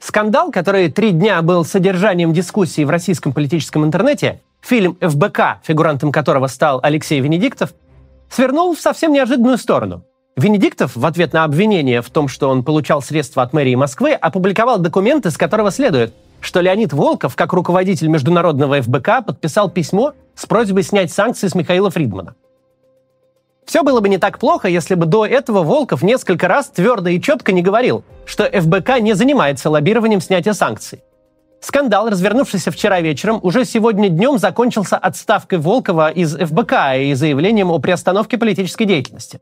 Скандал, который три дня был содержанием дискуссии в российском политическом интернете, фильм «ФБК», фигурантом которого стал Алексей Венедиктов, свернул в совсем неожиданную сторону. Венедиктов в ответ на обвинение в том, что он получал средства от мэрии Москвы, опубликовал документ, из которого следует, что Леонид Волков, как руководитель международного ФБК, подписал письмо с просьбой снять санкции с Михаила Фридмана. Все было бы не так плохо, если бы до этого Волков несколько раз твердо и четко не говорил, что ФБК не занимается лоббированием снятия санкций. Скандал, развернувшийся вчера вечером, уже сегодня днем закончился отставкой Волкова из ФБК и заявлением о приостановке политической деятельности.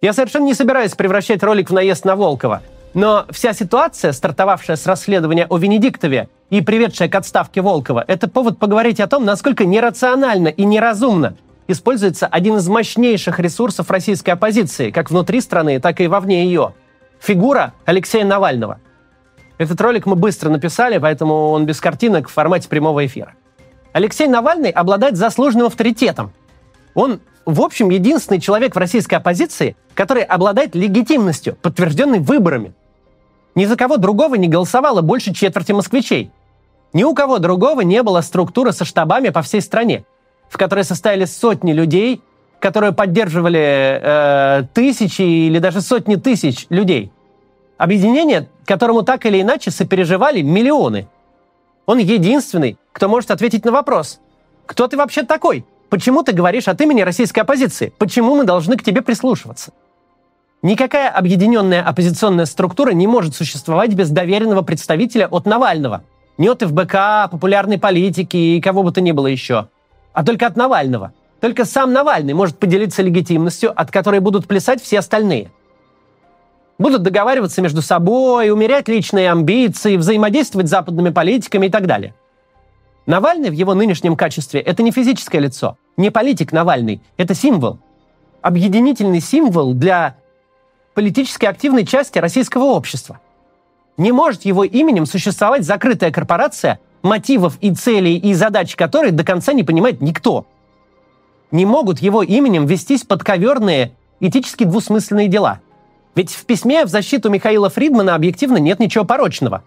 Я совершенно не собираюсь превращать ролик в наезд на Волкова, но вся ситуация, стартовавшая с расследования о Венедиктове и приведшая к отставке Волкова, это повод поговорить о том, насколько нерационально и неразумно используется один из мощнейших ресурсов российской оппозиции, как внутри страны, так и вовне ее. Фигура Алексея Навального. Этот ролик мы быстро написали, поэтому он без картинок в формате прямого эфира. Алексей Навальный обладает заслуженным авторитетом. Он, в общем, единственный человек в российской оппозиции, который обладает легитимностью, подтвержденной выборами. Ни за кого другого не голосовало больше четверти москвичей. Ни у кого другого не было структуры со штабами по всей стране в которой состояли сотни людей, которые поддерживали э, тысячи или даже сотни тысяч людей. Объединение, которому так или иначе сопереживали миллионы. Он единственный, кто может ответить на вопрос. Кто ты вообще такой? Почему ты говоришь от имени российской оппозиции? Почему мы должны к тебе прислушиваться? Никакая объединенная оппозиционная структура не может существовать без доверенного представителя от Навального. Не от ФБК, популярной политики и кого бы то ни было еще а только от Навального. Только сам Навальный может поделиться легитимностью, от которой будут плясать все остальные. Будут договариваться между собой, умерять личные амбиции, взаимодействовать с западными политиками и так далее. Навальный в его нынешнем качестве – это не физическое лицо, не политик Навальный, это символ. Объединительный символ для политически активной части российского общества. Не может его именем существовать закрытая корпорация, мотивов и целей и задач которой до конца не понимает никто. Не могут его именем вестись подковерные, этически двусмысленные дела. Ведь в письме в защиту Михаила Фридмана объективно нет ничего порочного.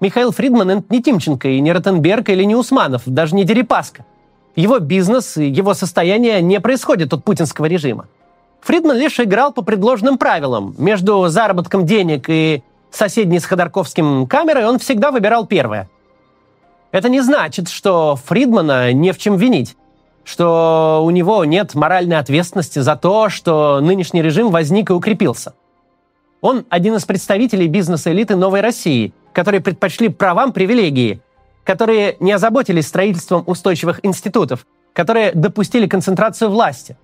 Михаил Фридман – это не Тимченко и не Ротенберг или не Усманов, даже не Дерипаска. Его бизнес и его состояние не происходят от путинского режима. Фридман лишь играл по предложенным правилам. Между заработком денег и соседней с Ходорковским камерой он всегда выбирал первое. Это не значит, что Фридмана не в чем винить, что у него нет моральной ответственности за то, что нынешний режим возник и укрепился. Он один из представителей бизнес-элиты Новой России, которые предпочли правам привилегии, которые не озаботились строительством устойчивых институтов, которые допустили концентрацию власти.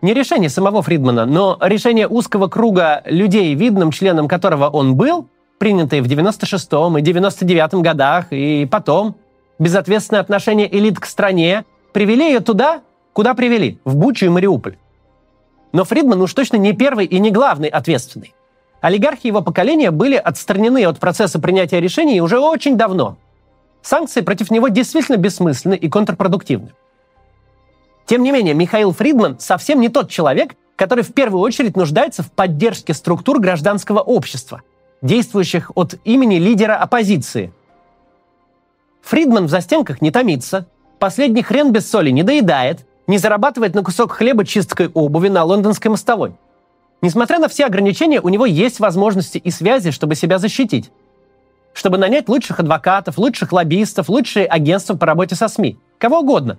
Не решение самого Фридмана, но решение узкого круга людей, видным членом которого он был – принятые в 96-м и 99-м годах, и потом безответственное отношение элит к стране привели ее туда, куда привели, в Бучу и Мариуполь. Но Фридман уж точно не первый и не главный ответственный. Олигархи его поколения были отстранены от процесса принятия решений уже очень давно. Санкции против него действительно бессмысленны и контрпродуктивны. Тем не менее, Михаил Фридман совсем не тот человек, который в первую очередь нуждается в поддержке структур гражданского общества – действующих от имени лидера оппозиции. Фридман в застенках не томится, последний хрен без соли не доедает, не зарабатывает на кусок хлеба чисткой обуви на лондонской мостовой. Несмотря на все ограничения, у него есть возможности и связи, чтобы себя защитить. Чтобы нанять лучших адвокатов, лучших лоббистов, лучшие агентства по работе со СМИ. Кого угодно.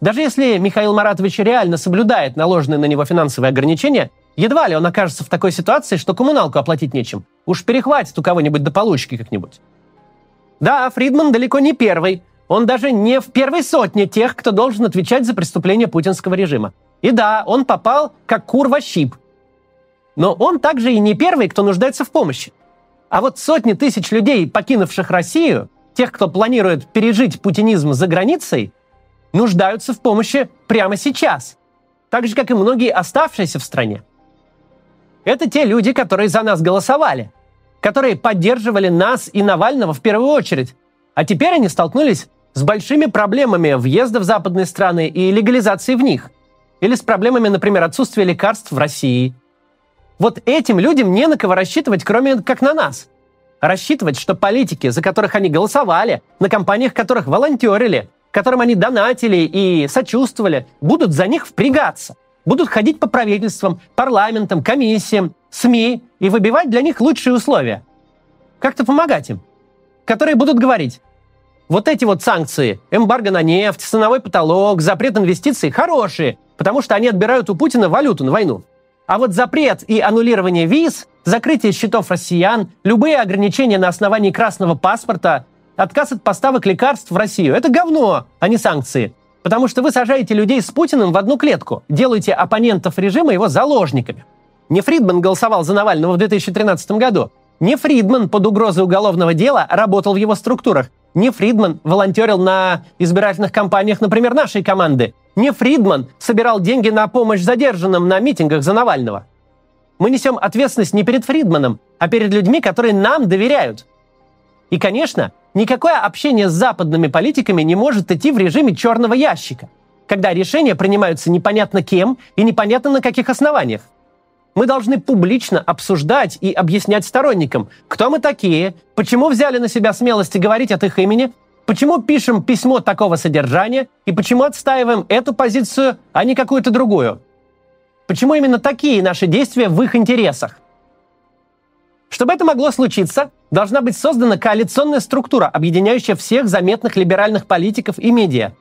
Даже если Михаил Маратович реально соблюдает наложенные на него финансовые ограничения, Едва ли он окажется в такой ситуации, что коммуналку оплатить нечем. Уж перехватит у кого-нибудь до получки как-нибудь. Да, Фридман далеко не первый. Он даже не в первой сотне тех, кто должен отвечать за преступления путинского режима. И да, он попал как кур во щип. Но он также и не первый, кто нуждается в помощи. А вот сотни тысяч людей, покинувших Россию, тех, кто планирует пережить путинизм за границей, нуждаются в помощи прямо сейчас. Так же, как и многие оставшиеся в стране. Это те люди, которые за нас голосовали, которые поддерживали нас и Навального в первую очередь. А теперь они столкнулись с большими проблемами въезда в западные страны и легализации в них. Или с проблемами, например, отсутствия лекарств в России. Вот этим людям не на кого рассчитывать, кроме как на нас. рассчитывать, что политики, за которых они голосовали, на компаниях которых волонтерили, которым они донатили и сочувствовали, будут за них впрягаться, будут ходить по правительствам, парламентам, комиссиям, СМИ и выбивать для них лучшие условия. Как-то помогать им. Которые будут говорить, вот эти вот санкции, эмбарго на нефть, ценовой потолок, запрет инвестиций хорошие, потому что они отбирают у Путина валюту на войну. А вот запрет и аннулирование виз, закрытие счетов россиян, любые ограничения на основании красного паспорта, отказ от поставок лекарств в Россию – это говно, а не санкции. Потому что вы сажаете людей с Путиным в одну клетку, делаете оппонентов режима его заложниками. Не Фридман голосовал за Навального в 2013 году. Не Фридман под угрозой уголовного дела работал в его структурах. Не Фридман волонтерил на избирательных кампаниях, например, нашей команды. Не Фридман собирал деньги на помощь задержанным на митингах за Навального. Мы несем ответственность не перед Фридманом, а перед людьми, которые нам доверяют. И, конечно, никакое общение с западными политиками не может идти в режиме черного ящика, когда решения принимаются непонятно кем и непонятно на каких основаниях. Мы должны публично обсуждать и объяснять сторонникам, кто мы такие, почему взяли на себя смелости говорить от их имени, Почему пишем письмо такого содержания и почему отстаиваем эту позицию, а не какую-то другую? Почему именно такие наши действия в их интересах? Чтобы это могло случиться, должна быть создана коалиционная структура, объединяющая всех заметных либеральных политиков и медиа.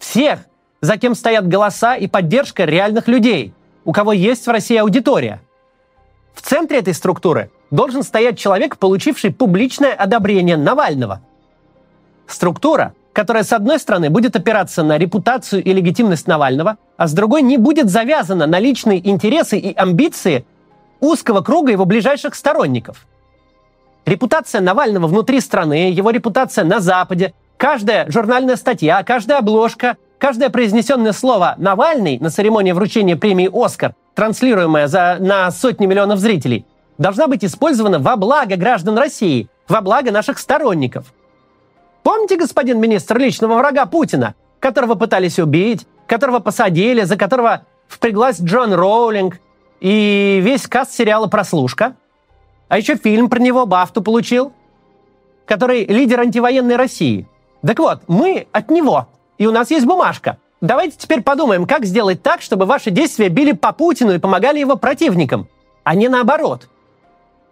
Всех, за кем стоят голоса и поддержка реальных людей, у кого есть в России аудитория. В центре этой структуры должен стоять человек, получивший публичное одобрение Навального – Структура, которая, с одной стороны, будет опираться на репутацию и легитимность Навального, а с другой не будет завязана на личные интересы и амбиции узкого круга его ближайших сторонников. Репутация Навального внутри страны, его репутация на Западе, каждая журнальная статья, каждая обложка, каждое произнесенное слово «Навальный» на церемонии вручения премии «Оскар», транслируемая за, на сотни миллионов зрителей, должна быть использована во благо граждан России, во благо наших сторонников – Помните, господин министр, личного врага Путина, которого пытались убить, которого посадили, за которого впряглась Джон Роулинг и весь каст сериала «Прослушка»? А еще фильм про него Бафту получил, который лидер антивоенной России. Так вот, мы от него, и у нас есть бумажка. Давайте теперь подумаем, как сделать так, чтобы ваши действия били по Путину и помогали его противникам, а не наоборот.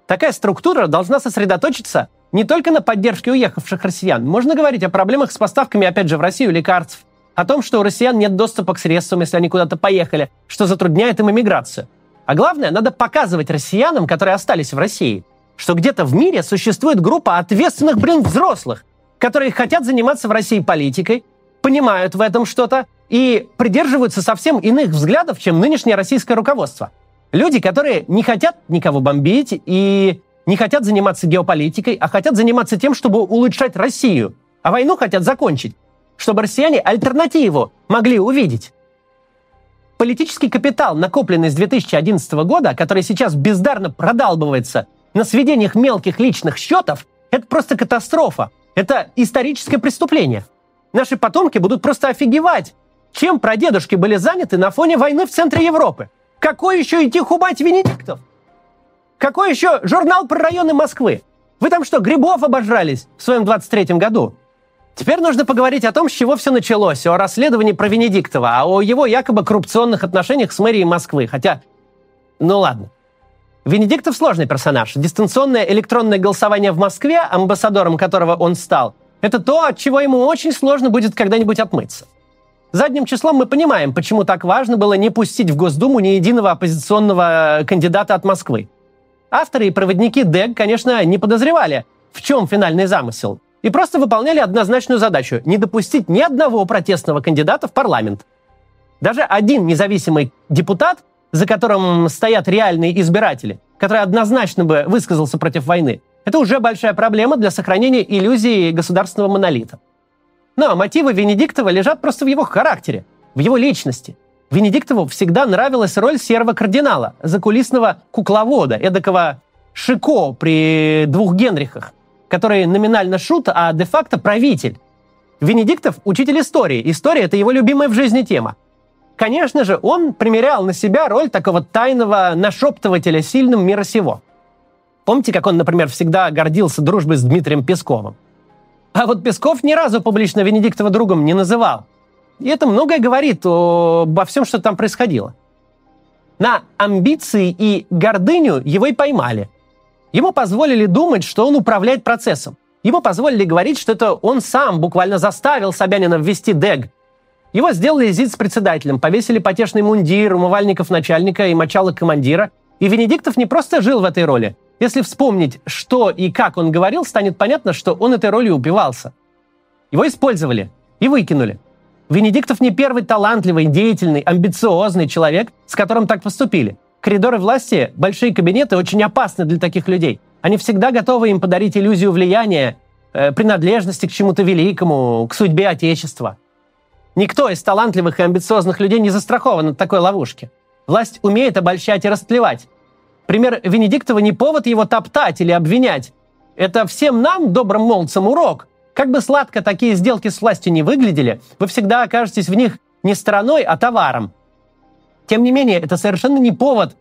Такая структура должна сосредоточиться не только на поддержке уехавших россиян. Можно говорить о проблемах с поставками, опять же, в Россию лекарств, о том, что у россиян нет доступа к средствам, если они куда-то поехали, что затрудняет им иммиграцию. А главное, надо показывать россиянам, которые остались в России, что где-то в мире существует группа ответственных, блин, взрослых, которые хотят заниматься в России политикой, понимают в этом что-то и придерживаются совсем иных взглядов, чем нынешнее российское руководство. Люди, которые не хотят никого бомбить и не хотят заниматься геополитикой, а хотят заниматься тем, чтобы улучшать Россию. А войну хотят закончить, чтобы россияне альтернативу могли увидеть. Политический капитал, накопленный с 2011 года, который сейчас бездарно продалбывается на сведениях мелких личных счетов, это просто катастрофа. Это историческое преступление. Наши потомки будут просто офигевать, чем прадедушки были заняты на фоне войны в центре Европы. Какой еще идти хубать Венедиктов? Какой еще журнал про районы Москвы? Вы там что, грибов обожрались в своем 23-м году? Теперь нужно поговорить о том, с чего все началось, о расследовании про Венедиктова, а о его якобы коррупционных отношениях с мэрией Москвы. Хотя, ну ладно. Венедиктов сложный персонаж. Дистанционное электронное голосование в Москве, амбассадором которого он стал, это то, от чего ему очень сложно будет когда-нибудь отмыться. Задним числом мы понимаем, почему так важно было не пустить в Госдуму ни единого оппозиционного кандидата от Москвы. Авторы и проводники ДЭГ, конечно, не подозревали, в чем финальный замысел, и просто выполняли однозначную задачу – не допустить ни одного протестного кандидата в парламент. Даже один независимый депутат, за которым стоят реальные избиратели, который однозначно бы высказался против войны, это уже большая проблема для сохранения иллюзии государственного монолита. Но мотивы Венедиктова лежат просто в его характере, в его личности – Венедиктову всегда нравилась роль серого кардинала, закулисного кукловода, эдакого Шико при двух Генрихах, который номинально шут, а де-факто правитель. Венедиктов – учитель истории. История – это его любимая в жизни тема. Конечно же, он примерял на себя роль такого тайного нашептывателя сильным мира сего. Помните, как он, например, всегда гордился дружбой с Дмитрием Песковым? А вот Песков ни разу публично Венедиктова другом не называл. И это многое говорит обо всем, что там происходило. На амбиции и гордыню его и поймали. Ему позволили думать, что он управляет процессом. Ему позволили говорить, что это он сам буквально заставил Собянина ввести ДЭГ. Его сделали ЗИЦ-председателем, повесили потешный мундир, умывальников начальника и мочалок командира. И Венедиктов не просто жил в этой роли. Если вспомнить, что и как он говорил, станет понятно, что он этой ролью убивался. Его использовали и выкинули. Венедиктов не первый талантливый, деятельный, амбициозный человек, с которым так поступили. Коридоры власти, большие кабинеты очень опасны для таких людей. Они всегда готовы им подарить иллюзию влияния, э, принадлежности к чему-то великому, к судьбе Отечества. Никто из талантливых и амбициозных людей не застрахован от такой ловушки. Власть умеет обольщать и растлевать. Пример Венедиктова не повод его топтать или обвинять. Это всем нам, добрым молодцам, урок. Как бы сладко такие сделки с властью не выглядели, вы всегда окажетесь в них не стороной, а товаром. Тем не менее, это совершенно не повод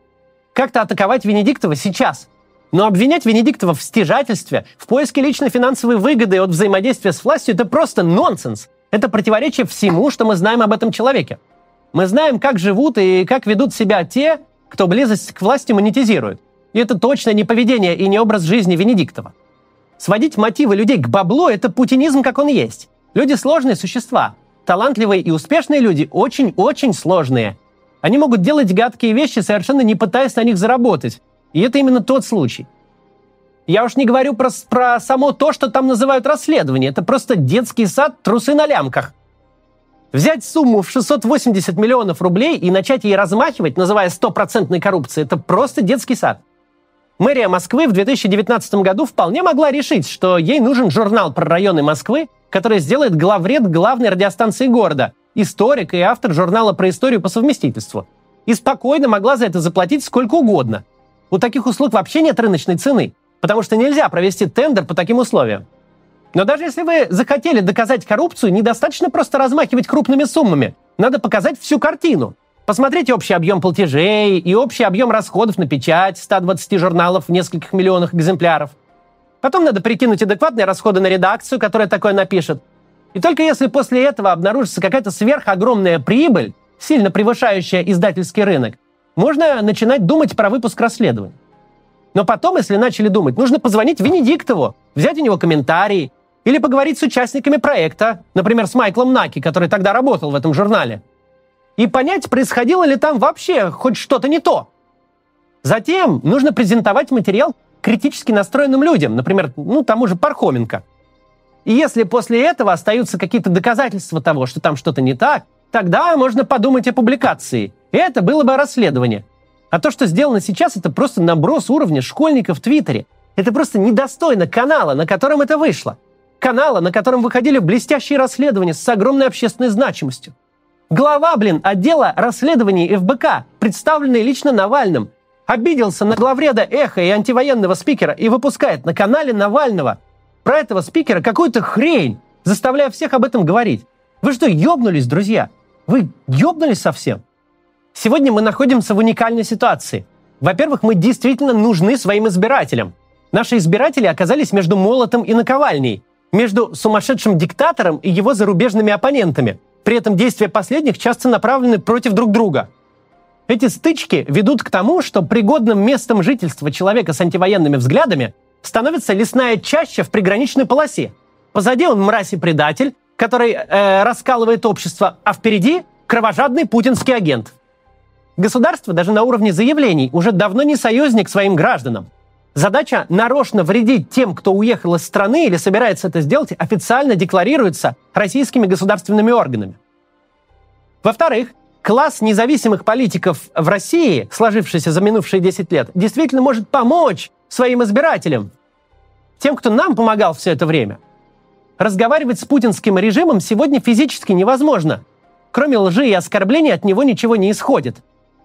как-то атаковать Венедиктова сейчас. Но обвинять Венедиктова в стяжательстве, в поиске личной финансовой выгоды от взаимодействия с властью – это просто нонсенс. Это противоречие всему, что мы знаем об этом человеке. Мы знаем, как живут и как ведут себя те, кто близость к власти монетизирует. И это точно не поведение и не образ жизни Венедиктова. Сводить мотивы людей к баблу – это путинизм, как он есть. Люди сложные существа. Талантливые и успешные люди очень-очень сложные. Они могут делать гадкие вещи, совершенно не пытаясь на них заработать. И это именно тот случай. Я уж не говорю про, про само то, что там называют расследование. Это просто детский сад, трусы на лямках. Взять сумму в 680 миллионов рублей и начать ей размахивать, называя стопроцентной коррупцией, это просто детский сад. Мэрия Москвы в 2019 году вполне могла решить, что ей нужен журнал про районы Москвы, который сделает главред главной радиостанции города, историк и автор журнала про историю по совместительству. И спокойно могла за это заплатить сколько угодно. У таких услуг вообще нет рыночной цены, потому что нельзя провести тендер по таким условиям. Но даже если вы захотели доказать коррупцию, недостаточно просто размахивать крупными суммами. Надо показать всю картину. Посмотрите общий объем платежей и общий объем расходов на печать 120 журналов в нескольких миллионах экземпляров. Потом надо прикинуть адекватные расходы на редакцию, которая такое напишет. И только если после этого обнаружится какая-то сверхогромная прибыль, сильно превышающая издательский рынок, можно начинать думать про выпуск расследований. Но потом, если начали думать, нужно позвонить Венедиктову, взять у него комментарии, или поговорить с участниками проекта, например, с Майклом Наки, который тогда работал в этом журнале. И понять, происходило ли там вообще хоть что-то не то. Затем нужно презентовать материал критически настроенным людям, например, ну, тому же Пархоменко. И если после этого остаются какие-то доказательства того, что там что-то не так, тогда можно подумать о публикации. Это было бы расследование. А то, что сделано сейчас, это просто наброс уровня школьников в Твиттере. Это просто недостойно канала, на котором это вышло канала, на котором выходили блестящие расследования с огромной общественной значимостью. Глава, блин, отдела расследований ФБК, представленный лично Навальным, обиделся на главреда Эхо и антивоенного спикера и выпускает на канале Навального про этого спикера какую-то хрень, заставляя всех об этом говорить. Вы что, ёбнулись, друзья? Вы ёбнулись совсем? Сегодня мы находимся в уникальной ситуации. Во-первых, мы действительно нужны своим избирателям. Наши избиратели оказались между молотом и наковальней между сумасшедшим диктатором и его зарубежными оппонентами. При этом действия последних часто направлены против друг друга. Эти стычки ведут к тому, что пригодным местом жительства человека с антивоенными взглядами становится лесная чаща в приграничной полосе. Позади он мразь и предатель, который э, раскалывает общество, а впереди кровожадный путинский агент. Государство даже на уровне заявлений уже давно не союзник своим гражданам – Задача нарочно вредить тем, кто уехал из страны или собирается это сделать, официально декларируется российскими государственными органами. Во-вторых, класс независимых политиков в России, сложившийся за минувшие 10 лет, действительно может помочь своим избирателям, тем, кто нам помогал все это время. Разговаривать с путинским режимом сегодня физически невозможно. Кроме лжи и оскорблений от него ничего не исходит.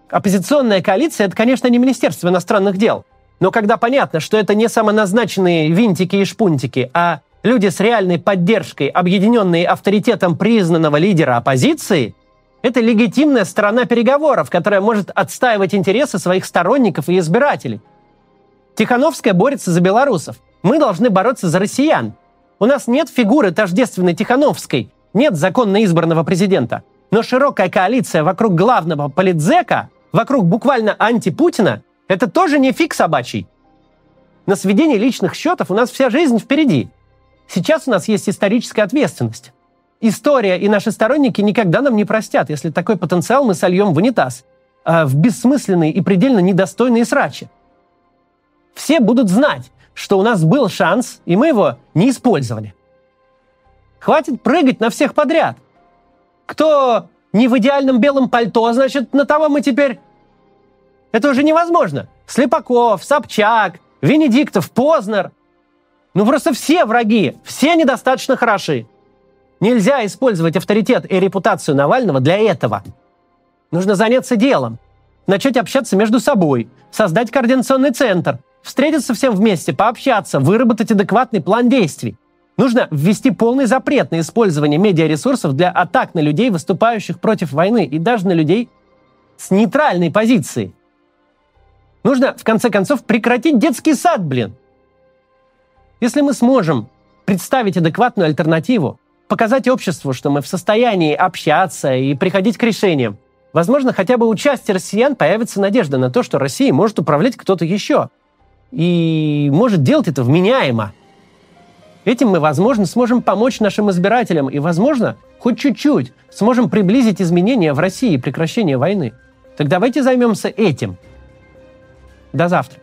Оппозиционная коалиция – это, конечно, не Министерство иностранных дел – но когда понятно, что это не самоназначенные винтики и шпунтики, а люди с реальной поддержкой, объединенные авторитетом признанного лидера оппозиции, это легитимная сторона переговоров, которая может отстаивать интересы своих сторонников и избирателей. Тихановская борется за белорусов. Мы должны бороться за россиян. У нас нет фигуры тождественной Тихановской, нет законно избранного президента. Но широкая коалиция вокруг главного политзека, вокруг буквально антипутина, это тоже не фиг собачий. На сведении личных счетов у нас вся жизнь впереди. Сейчас у нас есть историческая ответственность. История и наши сторонники никогда нам не простят, если такой потенциал мы сольем в унитаз, э, в бессмысленные и предельно недостойные срачи. Все будут знать, что у нас был шанс, и мы его не использовали. Хватит прыгать на всех подряд. Кто не в идеальном белом пальто, значит, на того мы теперь... Это уже невозможно. Слепаков, Собчак, Венедиктов, Познер. Ну просто все враги, все недостаточно хороши. Нельзя использовать авторитет и репутацию Навального для этого. Нужно заняться делом, начать общаться между собой, создать координационный центр, встретиться всем вместе, пообщаться, выработать адекватный план действий. Нужно ввести полный запрет на использование медиаресурсов для атак на людей, выступающих против войны, и даже на людей с нейтральной позицией. Нужно, в конце концов, прекратить детский сад, блин. Если мы сможем представить адекватную альтернативу, показать обществу, что мы в состоянии общаться и приходить к решениям, возможно, хотя бы у части россиян появится надежда на то, что Россией может управлять кто-то еще. И может делать это вменяемо. Этим мы, возможно, сможем помочь нашим избирателям и, возможно, хоть чуть-чуть сможем приблизить изменения в России и прекращение войны. Так давайте займемся этим – до завтра.